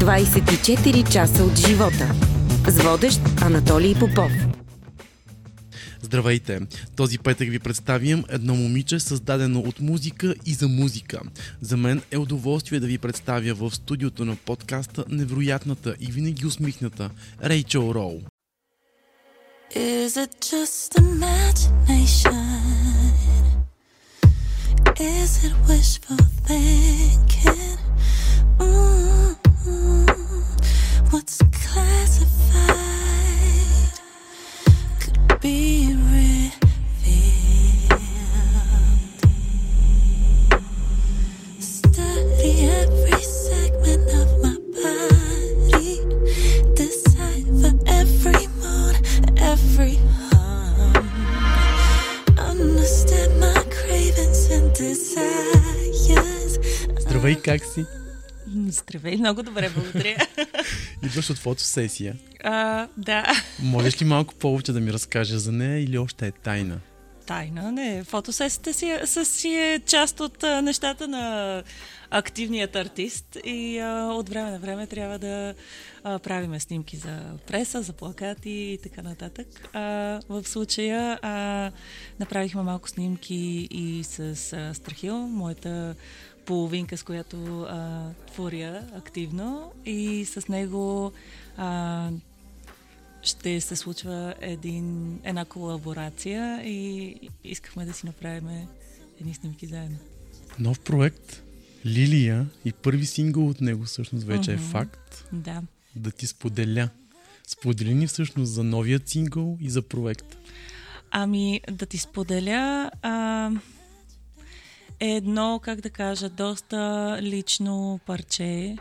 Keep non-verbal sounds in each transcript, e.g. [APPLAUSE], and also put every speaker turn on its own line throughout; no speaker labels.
24 часа от живота. С водещ Анатолий Попов.
Здравейте! Този петък ви представям едно момиче, създадено от музика и за музика. За мен е удоволствие да ви представя в студиото на подкаста невероятната и винаги усмихната Рейчел Роу. Is it just imagination? Is it wishful thinking? Mm-hmm. What's classified could be Здравей, как си? [LAUGHS]
Здравей, много добре, благодаря. [LAUGHS]
Идваш от фотосесия.
А, да.
Можеш ли малко повече да ми разкажеш за нея или още е тайна?
Тайна, не. Фотосесията си, е, си е част от а, нещата на активният артист и а, от време на време трябва да а, правиме снимки за преса, за плакати и така нататък. А, в случая а, направихме малко снимки и с а, Страхил, моята половинка, с която а, творя активно и с него а, ще се случва един, една колаборация и искахме да си направим едни снимки заедно.
Нов проект Лилия и първи сингъл от него всъщност вече uh-huh. е факт.
Да.
Да ти споделя. Сподели ни всъщност за новият сингъл и за проект.
Ами, да ти споделя а, е едно, как да кажа, доста лично парче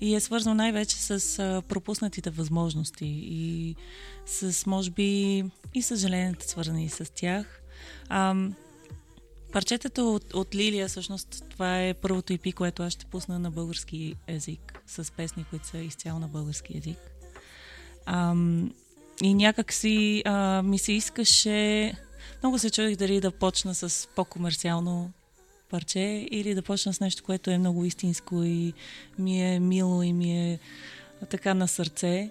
и е свързано най-вече с пропуснатите възможности и с, може би, и съжаленията свързани с тях. А, Парчетата от, от Лилия, всъщност, това е първото EP, което аз ще пусна на български език, с песни, които са изцяло на български език. Ам, и някак си а, ми се искаше... Много се чудих дали да почна с по-комерциално парче или да почна с нещо, което е много истинско и ми е мило и ми е така на сърце.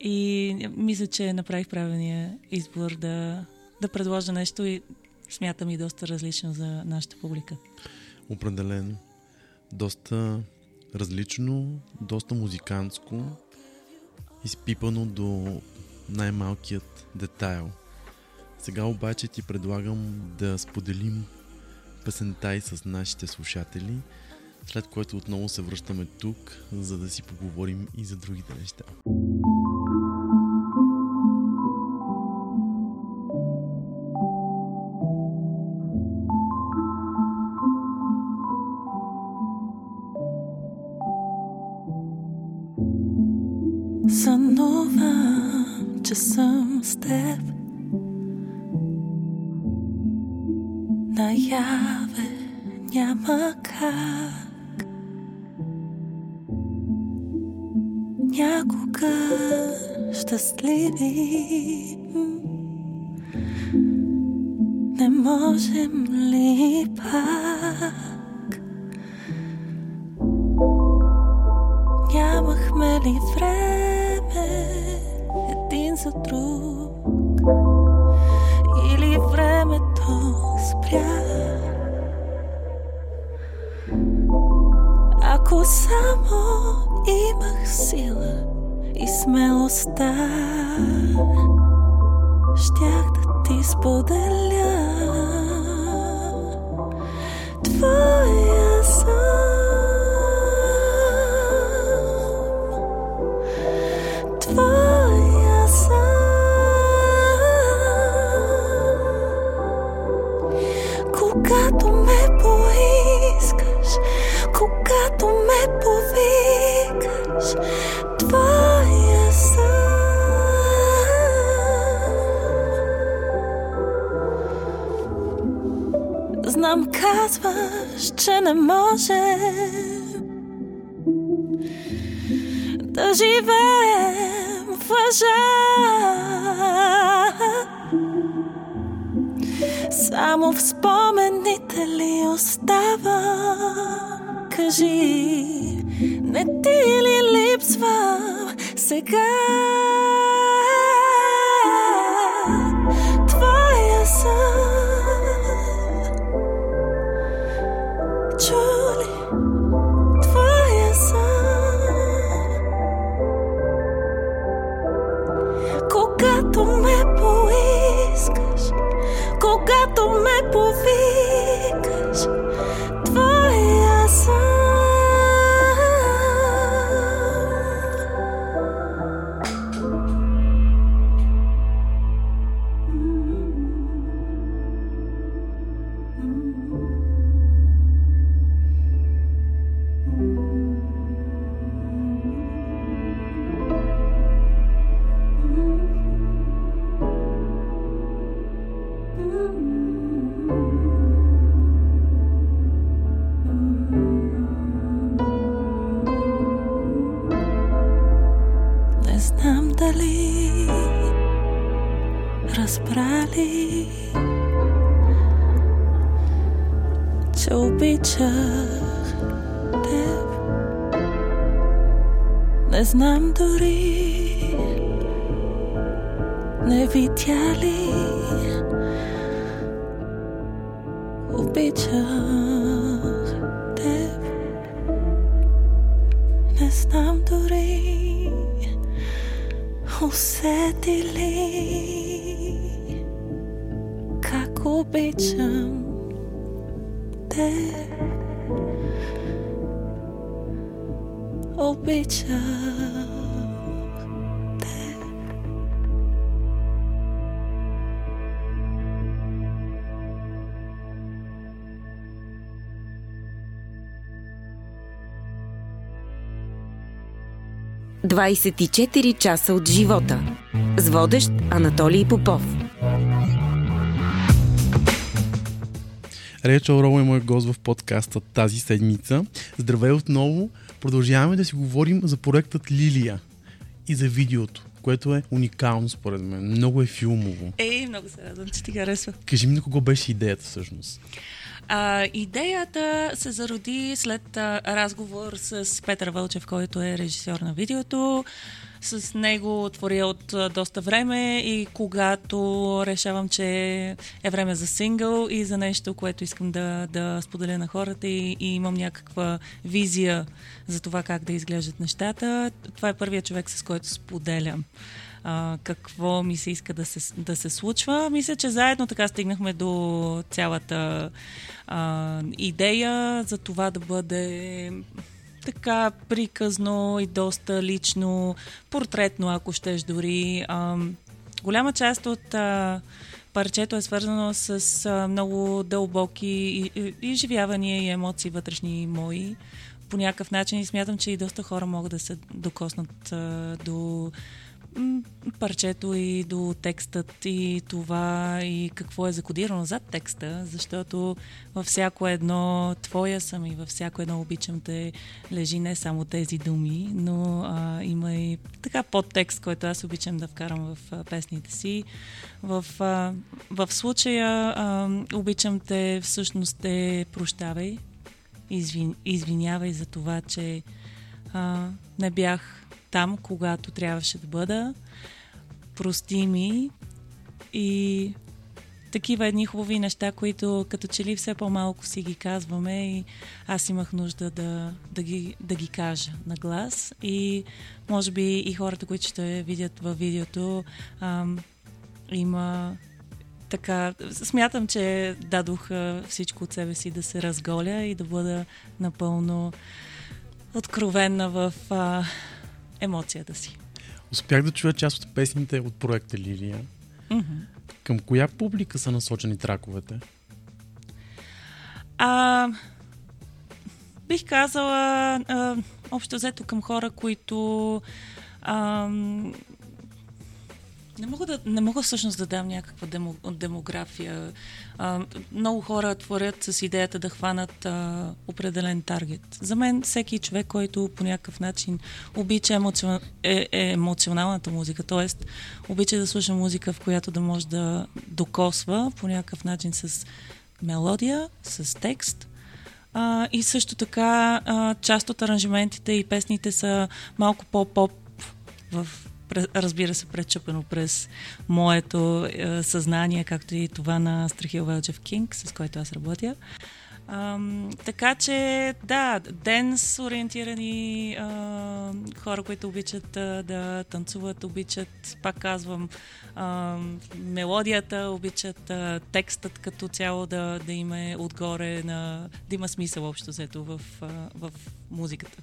И мисля, че направих правилния избор да, да предложа нещо и смятам и доста различно за нашата публика.
Определено. Доста различно, доста музикантско, изпипано до най-малкият детайл. Сега обаче ти предлагам да споделим песента и с нашите слушатели, след което отново се връщаме тук, за да си поговорим и за другите неща. Сънувам, че съм с теб Наяве няма как. Някога щастливи Не можем ли пак? Нямахме ли време един за друг Само имах сила и смелостта. Щях да ти споделя tiver въжа. Само в спомените ли остава? Кажи, не ти ли
липсвам сега? Обичах теб. Не знам дори не видя ли обичах теб. Не знам дори усети ли как обичам обичам те –
24 часа от живота. С водещ Анатолий Попов.
Речел Роу е мой гост в подкаста тази седмица. Здравей отново! Продължаваме да си говорим за проектът Лилия и за видеото, което е уникално според мен. Много е филмово.
Ей, много се радвам, че ти харесва.
Кажи ми на кого беше идеята всъщност.
А, идеята се зароди след а, разговор с Петър Вълчев, който е режисьор на видеото. С него творя от доста време и когато решавам, че е време за сингъл и за нещо, което искам да, да споделя на хората и, и имам някаква визия за това как да изглеждат нещата, това е първият човек, с който споделям а, какво ми се иска да се, да се случва. Мисля, че заедно така стигнахме до цялата а, идея за това да бъде така приказно и доста лично, портретно, ако щеш дори. А, голяма част от а, парчето е свързано с а, много дълбоки и, и, изживявания и емоции вътрешни мои по някакъв начин и смятам, че и доста хора могат да се докоснат а, до парчето и до текстът и това и какво е закодирано зад текста, защото във всяко едно твоя съм и във всяко едно обичам те лежи не само тези думи, но а, има и така подтекст, който аз обичам да вкарам в а, песните си. В, а, в случая а, обичам те всъщност те прощавай, извин, извинявай за това, че а, не бях там, когато трябваше да бъда. Прости ми и такива едни хубави неща, които като че ли все по-малко си ги казваме и аз имах нужда да, да, ги, да ги кажа на глас и може би и хората, които ще видят във видеото, ам, има така, смятам, че дадох всичко от себе си да се разголя и да бъда напълно откровенна в а, емоцията си.
Успях да чуя част от песните от проекта Лилия.
Mm-hmm.
Към коя публика са насочени траковете?
А, бих казала а, общо взето към хора, които а, не мога, да, не мога всъщност да дам някаква демо, демография. А, много хора творят с идеята да хванат а, определен таргет. За мен всеки човек, който по някакъв начин обича емоцион... е, е емоционалната музика, т.е. обича да слуша музика, в която да може да докосва по някакъв начин с мелодия, с текст, а, и също така а, част от аранжиментите и песните са малко по-поп в разбира се, пречупено през моето е, съзнание, както и това на Страхил Велджев Кинг, с който аз работя. Ам, така че, да, денс ориентирани а, хора, които обичат а, да танцуват, обичат, пак казвам, а, мелодията, обичат а, текстът като цяло да, да има отгоре, на, да има смисъл общо взето в, а, в музиката.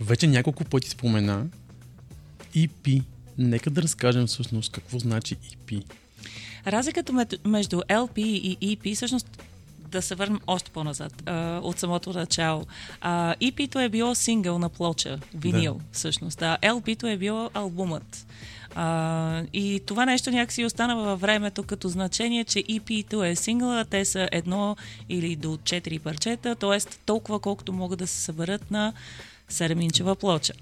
Вече няколко пъти спомена EP. Нека да разкажем всъщност какво значи EP.
Разликата между LP и EP всъщност да се върнем още по-назад, а, от самото начало. А, EP-то е било сингъл на плоча, винил да. всъщност, а LP-то е било албумът. А, и това нещо някакси остана във времето като значение, че EP-то е сингъл, те са едно или до четири парчета, т.е. толкова колкото могат да се съберат на 7-инчева плоча.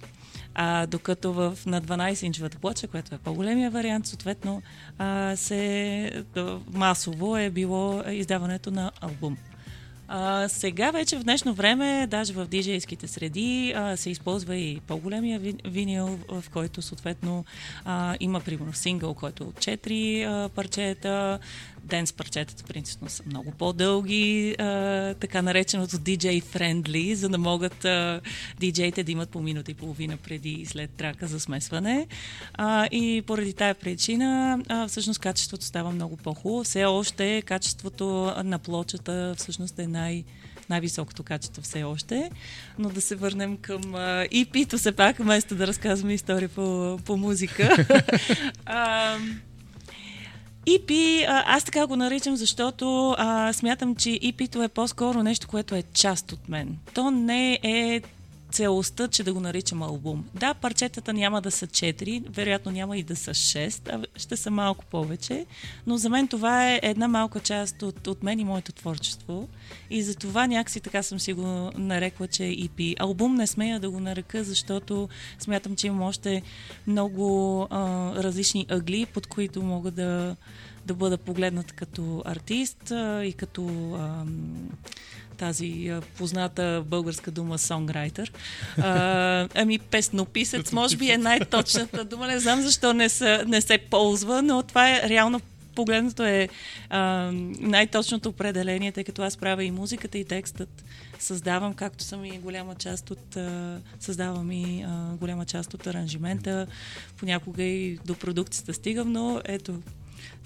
А, докато в, на 12-инчевата плоча, което е по-големия вариант, съответно а, се, масово е било издаването на албум. А, сега вече в днешно време, даже в диджейските среди, а, се използва и по-големия винил, в който съответно а, има примерно сингъл, който е от 4 а, парчета, Денс парчетата принципно са много по-дълги, а, така нареченото DJ friendly, за да могат а, диджеите да имат по минута и половина преди и след трака за смесване. А, и поради тая причина а, всъщност качеството става много по-хубаво. Все още качеството на плочата всъщност е най- най-високото качество все още. Но да се върнем към uh, EP-то все пак, вместо да разказваме история по, по музика. [LAUGHS] uh, EP, аз така го наричам, защото а, смятам, че EP-то е по-скоро нещо, което е част от мен. То не е целостта, че да го наричам албум. Да, парчетата няма да са 4, вероятно няма и да са 6, а ще са малко повече, но за мен това е една малка част от, от мен и моето творчество. И за това някакси така съм си го нарекла, че е EP. Албум не смея да го нарека, защото смятам, че имам още много а, различни ъгли, под които мога да, да бъда погледнат като артист а, и като а, тази позната българска дума сонграйтер. А, ами песнописец, може би е най-точната дума. Не знам защо не, са, не се ползва, но това е реално погледнато е а, най-точното определение, тъй като аз правя и музиката, и текстът. Създавам, както съм и голяма част от, а, създавам и а, голяма част от аранжимента. Понякога и до продукцията стигам, но ето,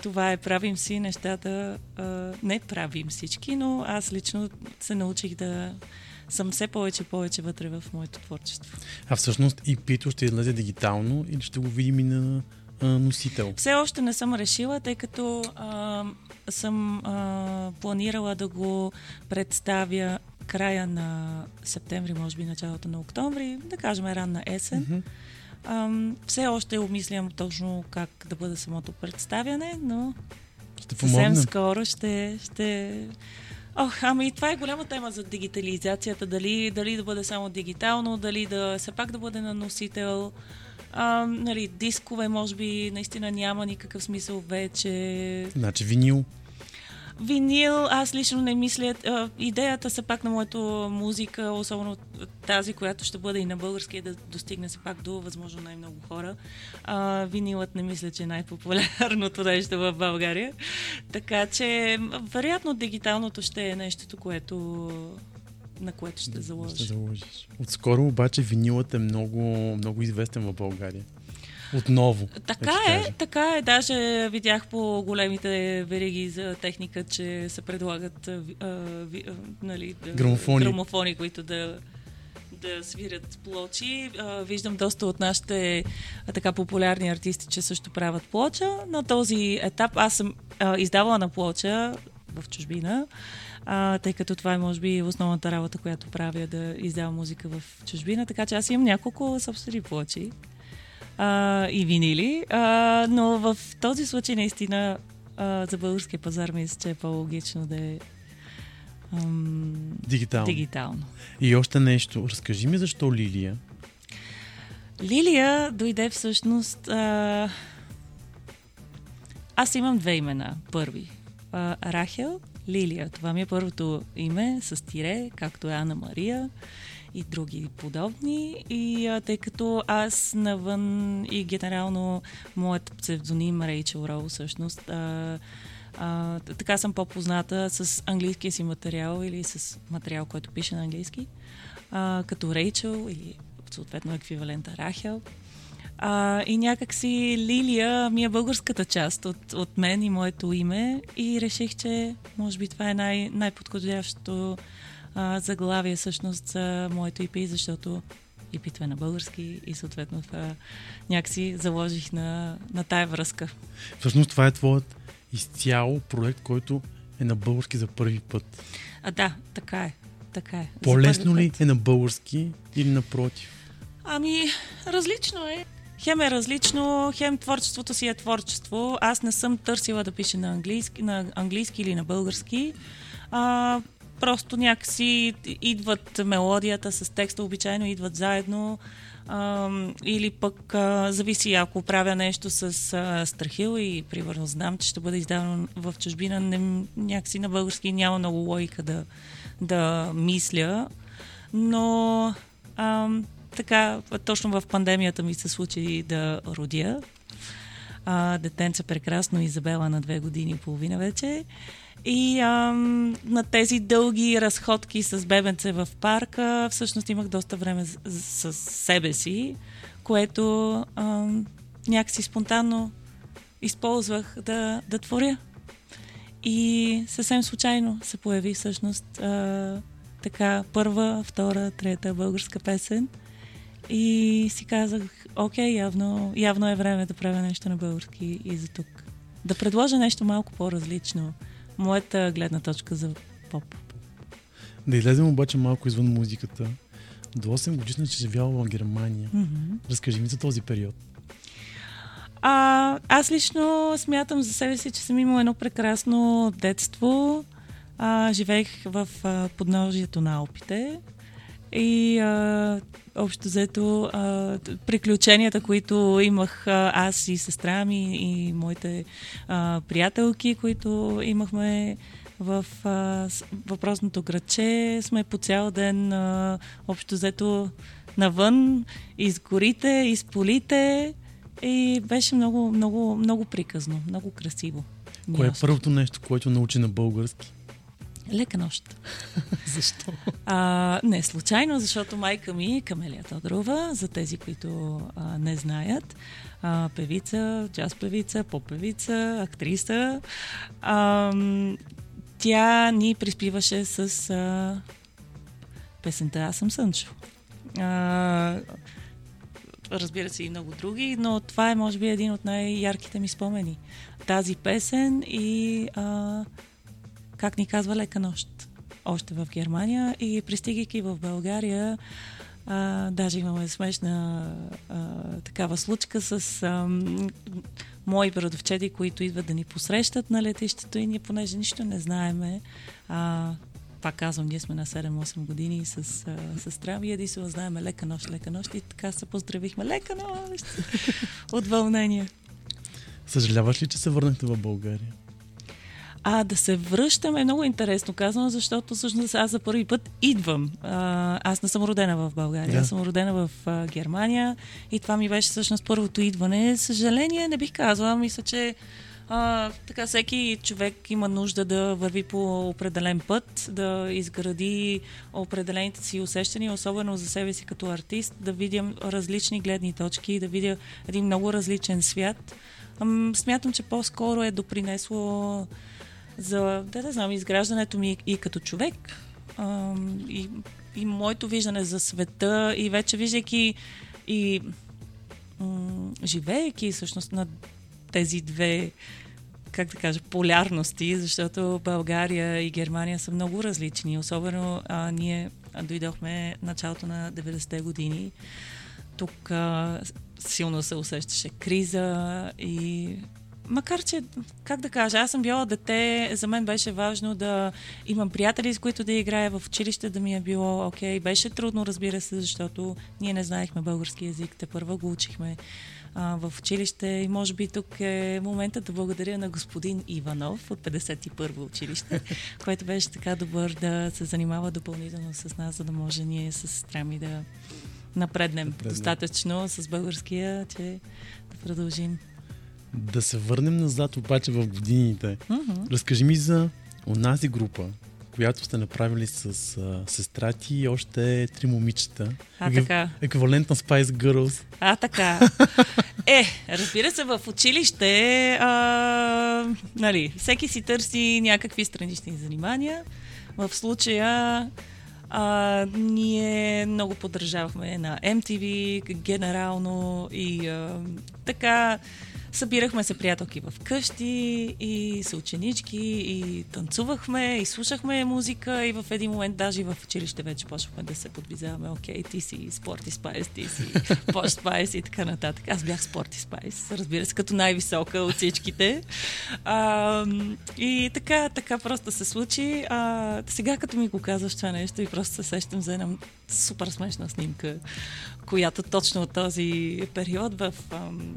това е правим си нещата. А, не правим всички, но аз лично се научих да съм все повече и повече вътре в моето творчество.
А всъщност и Пито ще излезе дигитално или ще го видим и на а, носител?
Все още не съм решила, тъй като а, съм а, планирала да го представя края на септември, може би началото на октомври, да кажем ранна есен. Mm-hmm. Ам, все още обмислям точно как да бъде самото представяне, но ще съвсем скоро ще, ще... Ох, ами това е голяма тема за дигитализацията. Дали, дали да бъде само дигитално, дали да все пак да бъде на носител. А, нали, дискове, може би, наистина няма никакъв смисъл вече.
Значи винил
винил, аз лично не мисля. идеята са пак на моята музика, особено тази, която ще бъде и на български, е да достигне се пак до възможно най-много хора. А, винилът не мисля, че е най-популярното нещо в България. Така че, вероятно, дигиталното ще е нещото, което на което ще заложиш. Ще заложиш.
Отскоро обаче винилът е много, много известен в България. Отново.
Така е, кажа. така е. Даже видях по големите вериги за техника, че се предлагат а, ви, а, нали,
грамофони.
грамофони, които да да свирят плочи. А, виждам доста от нашите а, така популярни артисти, че също правят плоча. На този етап аз съм а, издавала на плоча в чужбина, а, тъй като това е може би основната работа, която правя да издавам музика в чужбина. Така че аз имам няколко собствени плочи а, и винили. А, но в този случай наистина а, за българския пазар мисля, че е по-логично да е ам,
дигитално.
дигитално.
И още нещо. Разкажи ми защо Лилия?
Лилия дойде всъщност... А... Аз имам две имена. Първи. А, Рахел, Лилия. Това ми е първото име с тире, както е Ана Мария. И други подобни. И а, тъй като аз навън и генерално моят псевдоним Рейчел Роу всъщност а, а, така съм по-позната с английския си материал или с материал, който пише на английски, а, като Рейчел или съответно еквивалента Рахел. А, и някакси Лилия ми е българската част от, от мен и моето име и реших, че може би това е най- най-подходящото а, заглавие всъщност за моето IP, защото и е на български и съответно това някакси заложих на, на тая връзка.
Всъщност това е твоят изцяло проект, който е на български за първи път.
А да, така е. Така е.
По-лесно ли е на български или напротив?
Ами, различно е. Хем е различно, хем творчеството си е творчество. Аз не съм търсила да пиша на английски, на английски или на български. А, просто някакси идват мелодията с текста, обичайно идват заедно. А, или пък а, зависи, ако правя нещо с а, Страхил и примерно знам, че ще бъде издавано в чужбина, не, някакси на български няма много логика да, да мисля. Но а, така, точно в пандемията ми се случи да родя. А, детенце прекрасно, Изабела на две години и половина вече. И ам, на тези дълги разходки с бебенце в парка, всъщност имах доста време с, с себе си, което ам, някакси спонтанно използвах да, да творя. И съвсем случайно се появи всъщност а, така първа, втора, трета българска песен. И си казах, окей, явно, явно е време да правя нещо на български и за тук. Да предложа нещо малко по-различно моята гледна точка за поп.
Да излезем обаче малко извън музиката. До 8 годишна че живяла в Германия.
Mm-hmm.
Разкажи ми за този период.
А, аз лично смятам за себе си, че съм имала едно прекрасно детство. А, живеех в а, подножието на Алпите и а, общо взето а, приключенията, които имах а, аз и сестра ми и моите а, приятелки, които имахме в а, въпросното градче, сме по цял ден а, общо взето навън, из горите, из полите и беше много, много, много приказно, много красиво.
Кое е първото нещо, което научи на български?
Лека нощ. [LAUGHS]
Защо?
А, не случайно, защото майка ми, Камелия Тодорова, за тези, които а, не знаят, а, певица, джаз певица, поп-певица, актриса, а, тя ни приспиваше с а, песента Аз съм Сънчо. А, разбира се и много други, но това е може би един от най-ярките ми спомени. Тази песен и а, как ни казва лека нощ, още в Германия и пристигайки в България, а, даже имаме смешна а, такава случка с а, мои брадовчеди, които идват да ни посрещат на летището и ние, понеже нищо не знаеме, а, пак казвам, ние сме на 7-8 години с а, сестра ми, единствено знаем лека нощ, лека нощ и така се поздравихме. Лека нощ! [LAUGHS] От вълнение.
Съжаляваш ли, че се върнахте в България?
А да се връщам е много интересно казано, защото всъщност аз за първи път идвам. А, аз не съм родена в България, да. аз съм родена в а, Германия и това ми беше всъщност първото идване. Съжаление не бих казала, мисля, че а, така всеки човек има нужда да върви по определен път, да изгради определените си усещания, особено за себе си като артист, да видя различни гледни точки, да видя един много различен свят. Смятам, че по-скоро е допринесло за, да не знам, изграждането ми и като човек, и, и моето виждане за света, и вече виждайки и м- живеейки всъщност на тези две как да кажа, полярности, защото България и Германия са много различни. Особено а, ние дойдохме началото на 90-те години. Тук а, силно се усещаше криза и макар че, как да кажа, аз съм била дете, за мен беше важно да имам приятели, с които да играя в училище, да ми е било окей. Okay. Беше трудно, разбира се, защото ние не знаехме български язик, те първо го учихме а, в училище и може би тук е момента да благодаря на господин Иванов от 51-во училище, [LAUGHS] който беше така добър да се занимава допълнително с нас, за да може ние с сестра ми да напреднем Напредне. достатъчно с българския, че да продължим.
Да се върнем назад обаче в годините. Mm-hmm. Разкажи ми за онази група, която сте направили с а, сестра ти и още три момичета.
А, така.
Еквивалент на Spice Girls.
А, така. Е, разбира се, в училище а, нали, всеки си търси някакви странични занимания. В случая а, ние много поддържавахме на MTV, генерално и а, така Събирахме се приятелки в къщи и съученички и танцувахме и слушахме музика и в един момент даже в училище вече почвахме да се подвизаваме. Окей, ти си спорти спайс, ти си [LAUGHS] пош спайс и така нататък. Аз бях спорти спайс, разбира се, като най-висока от всичките. А, и така, така просто се случи. А, сега като ми го казваш това нещо и просто се сещам за една супер смешна снимка, която точно от този период в ам,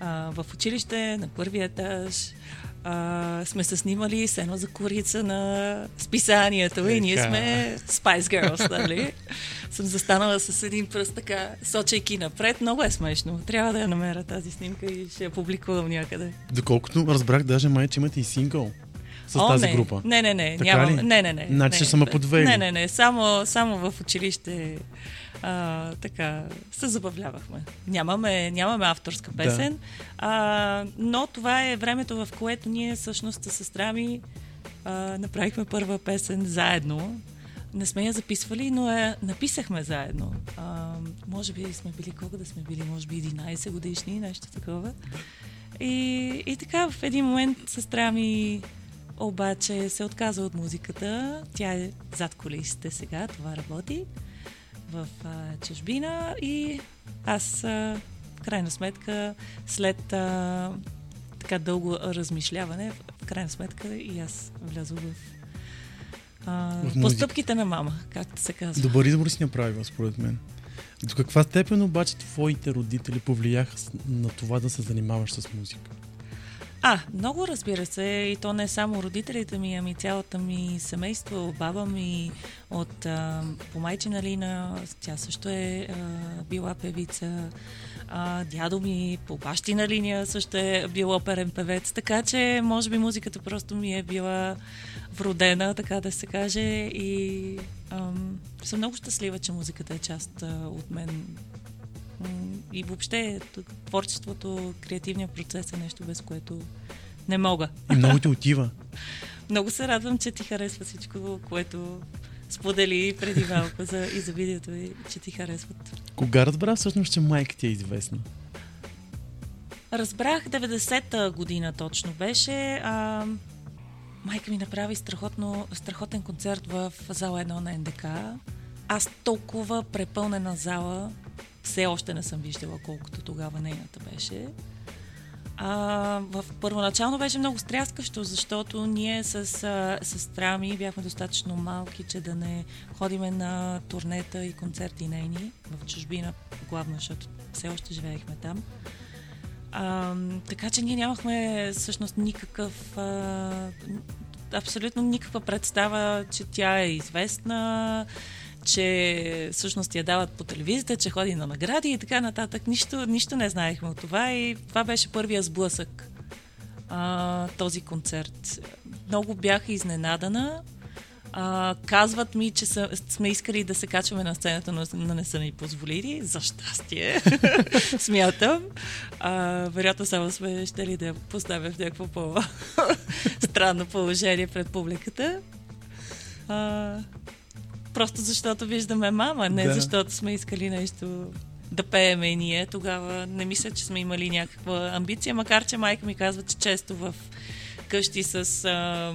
а, в училище на първия етаж а, сме се снимали с едно за корица на списанието и ние сме Spice Girls, нали? Съм застанала с един пръст така, сочейки напред. Много е смешно. Трябва да я намеря тази снимка и ще я публикувам някъде.
Доколкото разбрах, даже май, че имате и сингъл с О, тази
не.
група.
Не, не, не. Така нямам,
ли?
Не, не, не.
Значи
не,
са ме подвели.
Не, не, не. Само, само в училище а, така се забавлявахме. Нямаме, нямаме авторска песен, да. а, но това е времето, в което ние всъщност с сестра ми а, направихме първа песен заедно. Не сме я записвали, но я написахме заедно. А, може би сме били, колко да сме били, може би 11 годишни, нещо такова. И, и така в един момент сестра ми обаче се отказа от музиката. Тя е зад колисите сега, това работи в а, чужбина и аз а, в крайна сметка след а, така дълго размишляване, в крайна сметка и аз влязох в, а, в постъпките на мама, както се казва.
Добър избор си направила, според мен. До каква степен обаче твоите родители повлияха на това да се занимаваш с музика?
А, много разбира се. И то не само родителите ми, ами цялата ми семейство, баба ми от а, по майчина лина, тя също е а, била певица. А, дядо ми по бащина линия също е бил оперен певец, така че може би музиката просто ми е била вродена, така да се каже. И ам, съм много щастлива, че музиката е част а, от мен и въобще творчеството, креативният процес е нещо, без което не мога.
И много ти отива. [LAUGHS]
много се радвам, че ти харесва всичко, което сподели преди малко за, и за видеото, и че ти харесват.
Кога разбра всъщност, че майка ти е известна?
Разбрах 90-та година точно беше. А, майка ми направи страхотно, страхотен концерт в зала 1 на НДК. Аз толкова препълнена зала все още не съм виждала колкото тогава нейната беше. А, в първоначално беше много стряскащо, защото ние с а, сестра ми бяхме достатъчно малки, че да не ходиме на турнета и концерти нейни в чужбина, главно, защото все още живеехме там. А, така че ние нямахме всъщност никакъв а, абсолютно никаква представа, че тя е известна, че всъщност я дават по телевизията, че ходи на награди и така нататък. Нищо, нищо не знаехме от това и това беше първия сблъсък. А, този концерт. Много бях изненадана. А, казват ми, че са, сме искали да се качваме на сцената, но, но не са ни позволили. За щастие, [LAUGHS] смятам. А, вероятно само сме ще ли да поставя в някакво по-странно [LAUGHS] положение пред публиката. А, Просто защото виждаме мама, не да. защото сме искали нещо да пееме и ние. Тогава не мисля, че сме имали някаква амбиция, макар че майка ми казва, че често в къщи с а,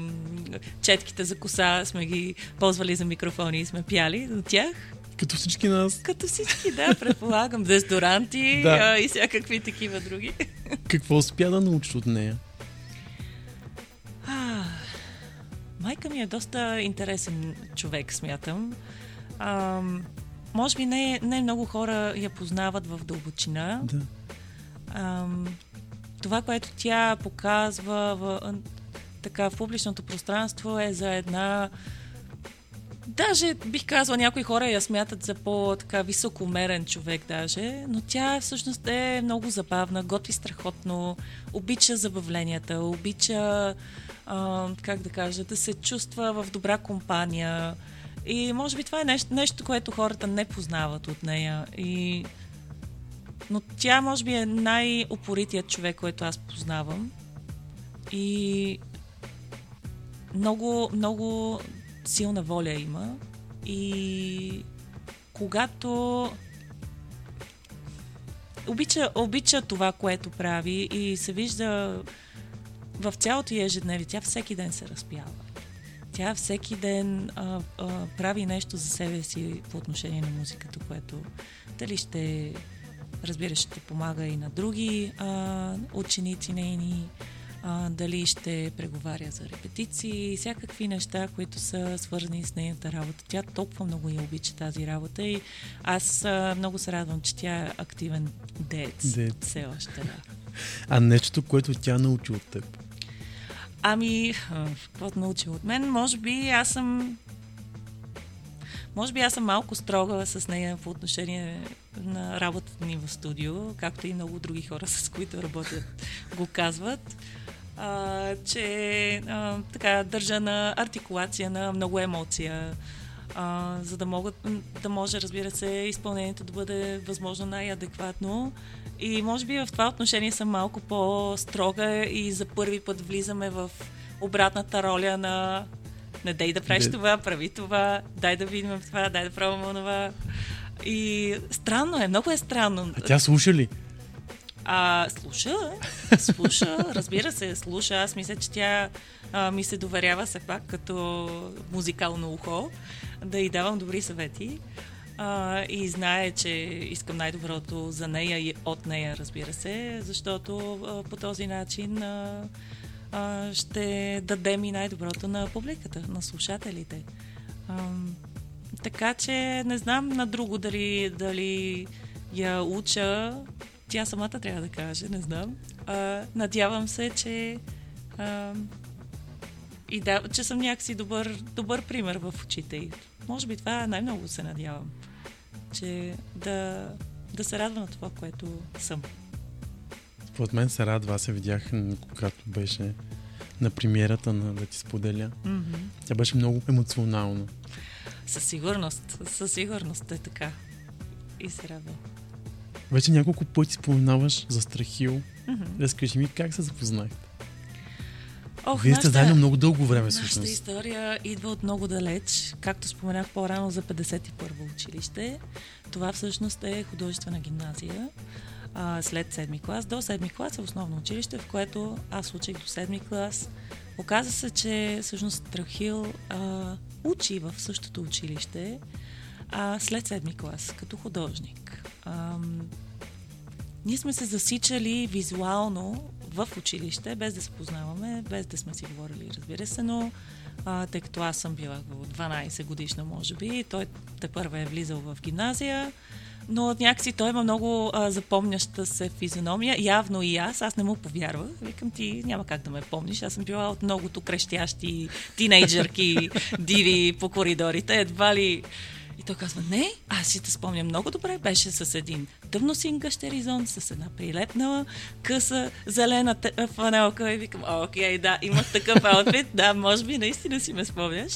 четките за коса сме ги ползвали за микрофони и сме пяли до тях.
Като всички нас.
Като всички, да, предполагам. Дезодоранти
Да.
а, и всякакви такива други.
Какво успя да научиш от нея?
А, майка ми е доста интересен човек, смятам. А, може би не, не много хора я познават в дълбочина.
Да.
Ам, това, което тя показва в, а, така, в публичното пространство е за една Даже бих казала, някои хора я смятат за по-така високомерен човек даже, но тя всъщност е много забавна, готви страхотно, обича забавленията, обича, а, как да кажа, да се чувства в добра компания. И може би това е нещо, нещо което хората не познават от нея. И но тя, може би, е най-опоритият човек, който аз познавам. И много, много силна воля има. И когато обича, обича това, което прави и се вижда в цялото й ежедневие, тя всеки ден се разпява. Тя всеки ден а, а, прави нещо за себе си по отношение на музиката, което дали ще разбира ще помага и на други а, ученици нейни, а, дали ще преговаря за репетиции, всякакви неща, които са свързани с нейната работа. Тя толкова много я обича тази работа и аз а, много се радвам, че тя е активен деец.
Деец.
Все още, да.
А нещото, което тя научи от теб.
Ами, какво научи от мен? Може би аз съм може би аз съм малко строга с нея по отношение на работата ни в студио, както и много други хора, [LAUGHS] с които работят, го казват. А, че а, така държа на артикулация, на много емоция, а, за да, могат, да може, разбира се, изпълнението да бъде възможно най-адекватно. И може би в това отношение съм малко по-строга и за първи път влизаме в обратната роля на не дай да правиш
Не.
това, прави това, дай да видим това, дай да правим онова. И странно е, много е странно.
А тя слуша ли?
А, слуша, слуша, разбира се, слуша. Аз мисля, че тя а, ми се доверява все пак като музикално ухо, да й давам добри съвети. А, и знае, че искам най-доброто за нея и от нея, разбира се, защото а, по този начин а, а, ще дадем и най-доброто на публиката, на слушателите. А, така че не знам на друго дали, дали я уча. Тя самата трябва да каже, не знам. А, надявам се, че а, и да, че съм някакси добър, добър пример в очите й. Може би това най-много се надявам. Че да, да се радва на това, което съм.
Според мен се радва. Аз се видях, когато беше на премиерата на Да ти споделя.
Mm-hmm.
Тя беше много емоционална.
Със сигурност, със сигурност е така. И се радвам.
Вече няколко пъти споменаваш за Страхил.
Mm-hmm.
Разкажи ми как се запознахте.
Ох,
Вие сте
нашата-
заедно много дълго време,
Нашата
всъщност.
история идва от много далеч. Както споменах по-рано за 51-во училище. Това всъщност е художествена гимназия. А, след седми клас. До седми клас е основно училище, в което аз учих до седми клас. Оказа се, че всъщност Трахил а, учи в същото училище а, след седми клас, като художник. Ам, ние сме се засичали визуално в училище, без да се познаваме, без да сме си говорили, разбира се, но а, тъй като аз съм била 12 годишна, може би, той те първа е влизал в гимназия, но някакси той има много а, запомняща се физиономия, явно и аз, аз не му повярвах. Викам ти, няма как да ме помниш, аз съм била от многото крещящи тинейджърки, [LAUGHS] диви по коридорите, едва ли и той казва, не, аз си те спомням много добре, беше с един тъмно син гъщеризон, с една прилепнала къса зелена фанелка и викам, окей, да, имах такъв аутфит, да, може би наистина си ме спомняш.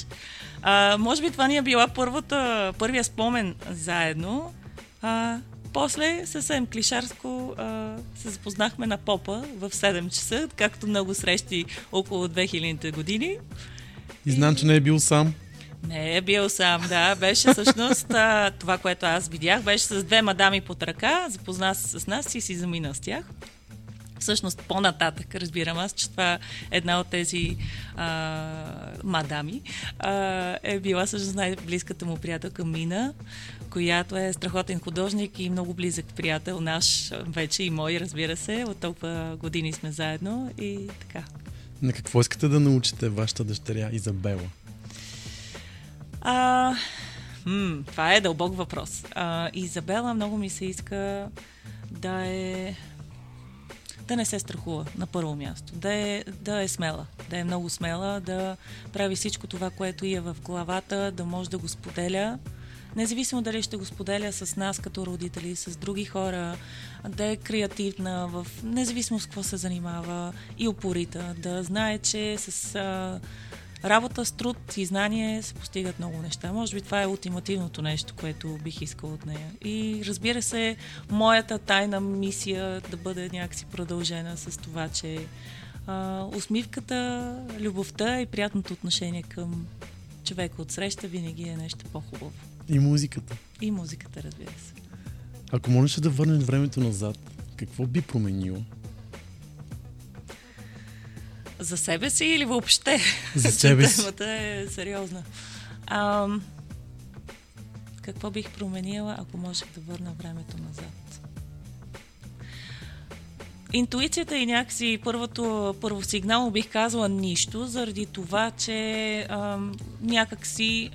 А, може би това ни е била първата, първия спомен заедно. А, после съвсем клишарско а, се запознахме на попа в 7 часа, както много срещи около 2000-те години.
И знам, че не е бил сам.
Не е бил сам, да. Беше всъщност това, което аз видях. Беше с две мадами под ръка, запозна се с нас и си замина с тях. Всъщност по-нататък разбирам аз, че това една от тези а, мадами а, е била всъщност най-близката му приятелка Мина, която е страхотен художник и много близък приятел наш, вече и мой, разбира се. От толкова години сме заедно и така.
На какво искате да научите вашата дъщеря Изабела?
А, м- това е дълбок въпрос. А, Изабела много ми се иска да е да не се страхува на първо място, да е, да е смела, да е много смела, да прави всичко това, което е в главата, да може да го споделя, независимо дали ще го споделя с нас като родители, с други хора, да е креативна, в независимо с какво се занимава и упорита, да знае, че с а, работа с труд и знание се постигат много неща. Може би това е ултимативното нещо, което бих искал от нея. И разбира се, моята тайна мисия да бъде някакси продължена с това, че а, усмивката, любовта и приятното отношение към човека от среща винаги е нещо по-хубаво.
И музиката.
И музиката, разбира се.
Ако можеше да върнеш времето назад, какво би променило?
За себе си или въобще?
За себе си.
Темата е сериозна. А, какво бих променила, ако можех да върна времето назад? Интуицията и някакси първото, първо сигнал бих казала нищо, заради това, че а, някакси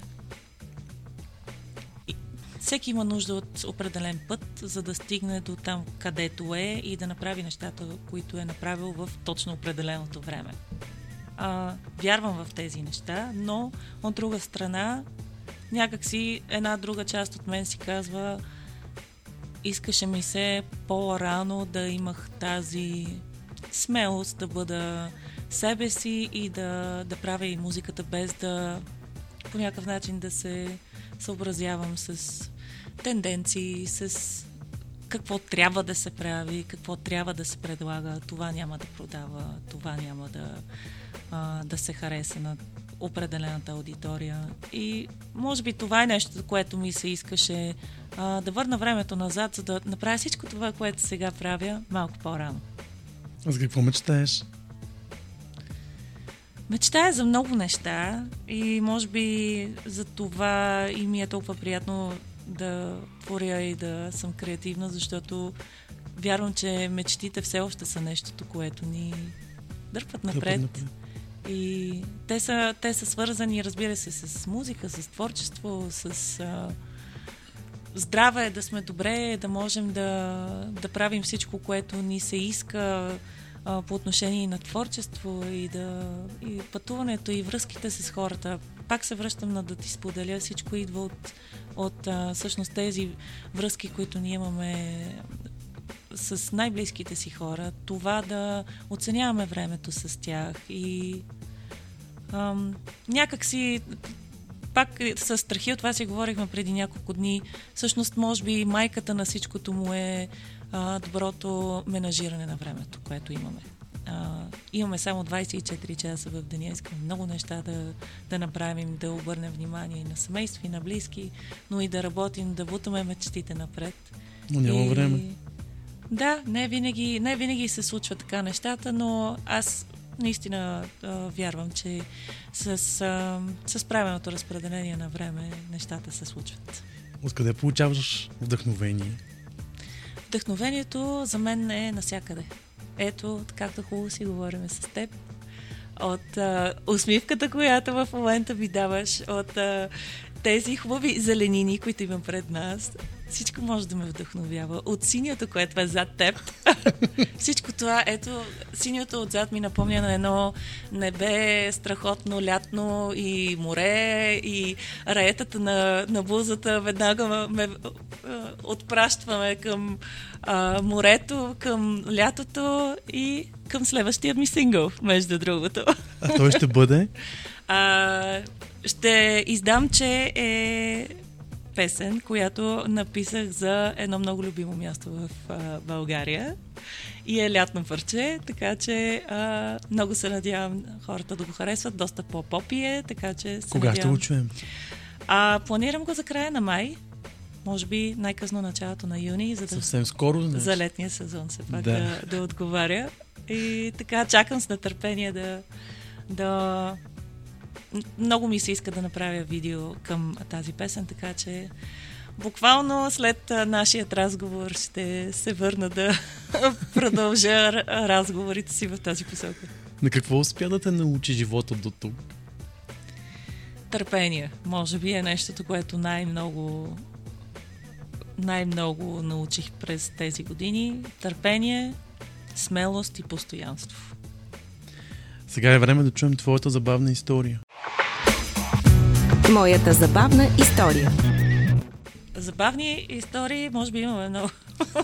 всеки има нужда от определен път, за да стигне до там, където е и да направи нещата, които е направил в точно определеното време. А, вярвам в тези неща, но от друга страна, някакси една друга част от мен си казва, искаше ми се по-рано да имах тази смелост да бъда себе си и да, да правя и музиката без да по някакъв начин да се съобразявам с тенденции, с какво трябва да се прави, какво трябва да се предлага. Това няма да продава, това няма да, а, да се хареса на определената аудитория. И може би това е нещо, което ми се искаше а, да върна времето назад, за да направя всичко това, което сега правя, малко по-рано.
А за какво мечтаеш?
Мечтая за много неща и може би за това и ми е толкова приятно да творя и да съм креативна, защото вярвам, че мечтите все още са нещото, което ни дърпат напред. напред. И те са, те са свързани, разбира се, с музика, с творчество, с а, здраве, да сме добре, да можем да, да правим всичко, което ни се иска а, по отношение на творчество и, да, и пътуването и връзките с хората. Пак се връщам на да ти споделя, всичко идва от, от а, всъщност тези връзки, които ние имаме с най-близките си хора. Това да оценяваме времето с тях и ам, някак си пак с страхи от това си говорихме преди няколко дни. Всъщност, може би майката на всичкото му е а, доброто менажиране на времето, което имаме. А, имаме само 24 часа в деня, искаме много неща да, да направим, да обърнем внимание и на семейство, и на близки, но и да работим, да бутаме мечтите напред.
Но няма и... време.
Да, не винаги, не винаги се случва така нещата, но аз наистина а, вярвам, че с, а, с правилното разпределение на време нещата се случват.
Откъде получаваш вдъхновение?
Вдъхновението за мен е насякъде. Ето, както хубаво си говорим с теб. От а, усмивката, която в момента ми даваш, от а, тези хубави зеленини, които има пред нас, всичко може да ме вдъхновява. От синьото, което е зад теб, [LAUGHS] всичко това, ето, синьото отзад ми напомня на едно небе, страхотно, лятно и море и раетата на, на бузата веднага ме, ме отпращваме към а, морето, към лятото и към следващия ми сингъл, между другото.
А той ще бъде?
А, ще издам, че е песен, която написах за едно много любимо място в а, България. И е лятно парче, така че а, много се надявам хората да го харесват. Доста по-попи е, така че се
Кога
надявам.
ще го чуем?
А, планирам го за края на май. Може би най-късно началото на юни, за да...
Съвсем скоро,
значи. За летния сезон се пак да. да, да отговаря. И така, чакам с нетърпение да, да много ми се иска да направя видео към тази песен, така че буквално след нашият разговор ще се върна да [LAUGHS] продължа разговорите си в тази посока.
На какво успя да те научи живота до тук?
Търпение. Може би е нещото, което най-много най-много научих през тези години. Търпение, смелост и постоянство.
Сега е време да чуем твоята забавна история.
Моята забавна история.
Забавни истории, може би имаме много.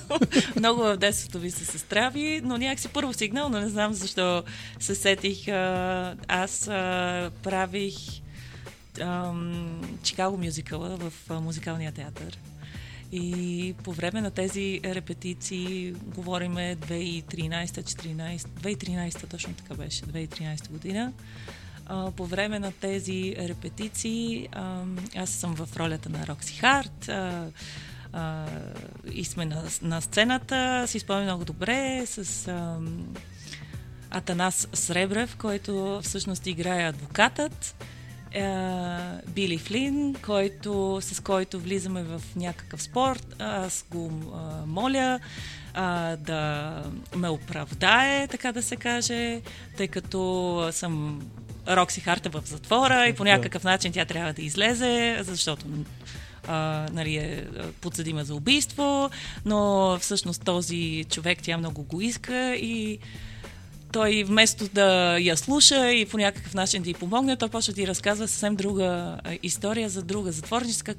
[LAUGHS] много в детството ви се състрави, но някакси първо сигнал, но не знам защо се сетих. Аз правих Чикаго мюзикъла в музикалния театър. И по време на тези репетиции, говориме 2013-14, 2013 точно така беше, 2013 година, а, по време на тези репетиции а, аз съм в ролята на Рокси Харт а, а, и сме на, на сцената, си спомням много добре с а, Атанас Сребрев, който всъщност играе адвокатът Били Флин, който, с който влизаме в някакъв спорт. Аз го а, моля а, да ме оправдае, така да се каже, тъй като съм Рокси Харта в затвора и по някакъв начин тя трябва да излезе, защото а, нали, е подсъдима за убийство, но всъщност този човек тя много го иска и той вместо да я слуша и по някакъв начин да й помогне, той почва да ти разказва съвсем друга история за друга затворничка,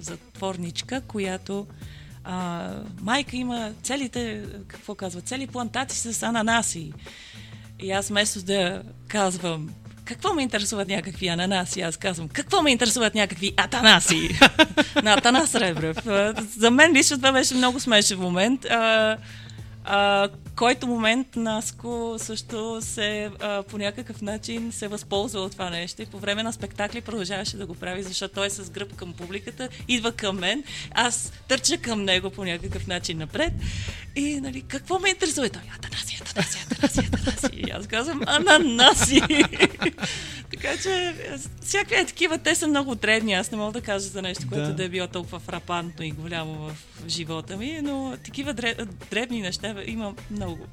затворничка която а, майка има целите, какво казва, цели плантации с ананаси. И аз вместо да казвам какво ме интересуват някакви ананаси? Аз казвам, какво ме интересуват някакви атанаси? [LAUGHS] на Атанас Ребрев. За мен лично това беше много смешен момент. А, а, който момент Наско също се а, по някакъв начин се възползва от това нещо и по време на спектакли продължаваше да го прави, защото той е с гръб към публиката, идва към мен, аз търча към него по някакъв начин напред и нали, какво ме интересува? Той, Атанаси, Атанаси, Атанаси, Атанаси. И аз казвам, ананаси. [LAUGHS] така че, всякакви е такива, те са много древни. Аз не мога да кажа за нещо, което да, да е било толкова фрапантно и голямо в живота ми, но такива древни неща има много.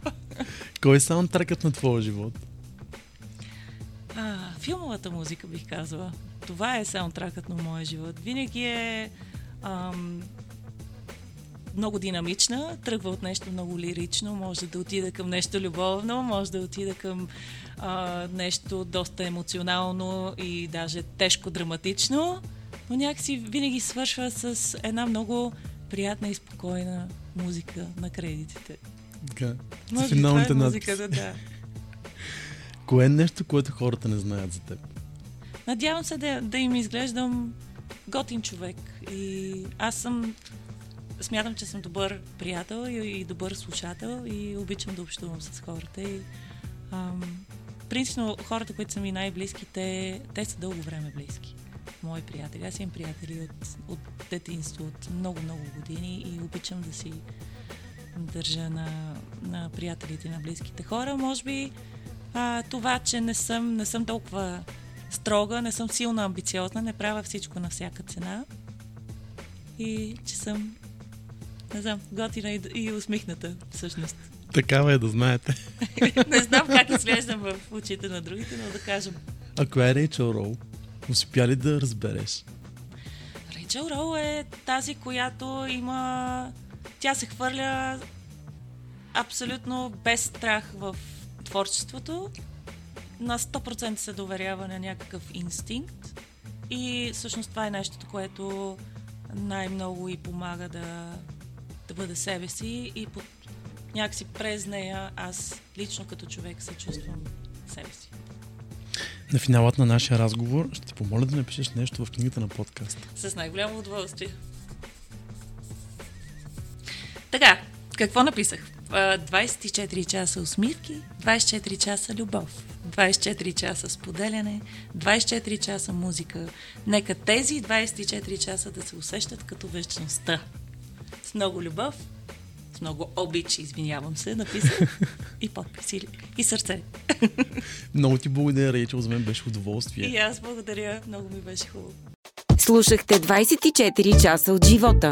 Кой е саундтрекът на твоя живот?
А, филмовата музика бих казала. Това е саундтракът на моя живот. Винаги е ам, много динамична, тръгва от нещо много лирично, може да отида към нещо любовно, може да отида към а, нещо доста емоционално и даже тежко драматично, но някакси винаги свършва с една много приятна и спокойна музика на кредитите.
Така, с финалните
е музиката, да. [LAUGHS]
Кое е нещо, което хората не знаят за теб?
Надявам се да, да им изглеждам готин човек. И аз съм смятам, че съм добър приятел и, и добър слушател и обичам да общувам с хората. И, ам, принципно хората, които са ми най-близки, те, те са дълго време близки. Мои приятели. Аз имам приятели от, от детинство, от много-много години и обичам да си държа на, на приятелите на близките хора. Може би а, това, че не съм, не съм толкова строга, не съм силно амбициозна, не правя всичко на всяка цена и че съм не знам, готина и, и усмихната, всъщност.
Такава е да знаете. [LAUGHS]
не знам как изглеждам в очите на другите, но да кажем.
А коя е Рейчел Роу? Успя ли да разбереш?
Рейчел Роу е тази, която има... Тя се хвърля абсолютно без страх в творчеството. На 100% се доверява на някакъв инстинкт. И всъщност това е нещото, което най-много и помага да да бъда себе си и под някакси през нея аз лично като човек се чувствам себе си.
На финалът на нашия разговор ще те помоля да напишеш нещо в книгата на подкаст.
С най-голямо удоволствие. Така, какво написах? 24 часа усмивки, 24 часа любов, 24 часа споделяне, 24 часа музика. Нека тези 24 часа да се усещат като вечността с много любов, с много обич, извинявам се, написах и подпис и, и сърце.
Много ти благодаря, Рейчел, за мен беше удоволствие.
И аз благодаря, много ми беше хубаво.
Слушахте 24 часа от живота.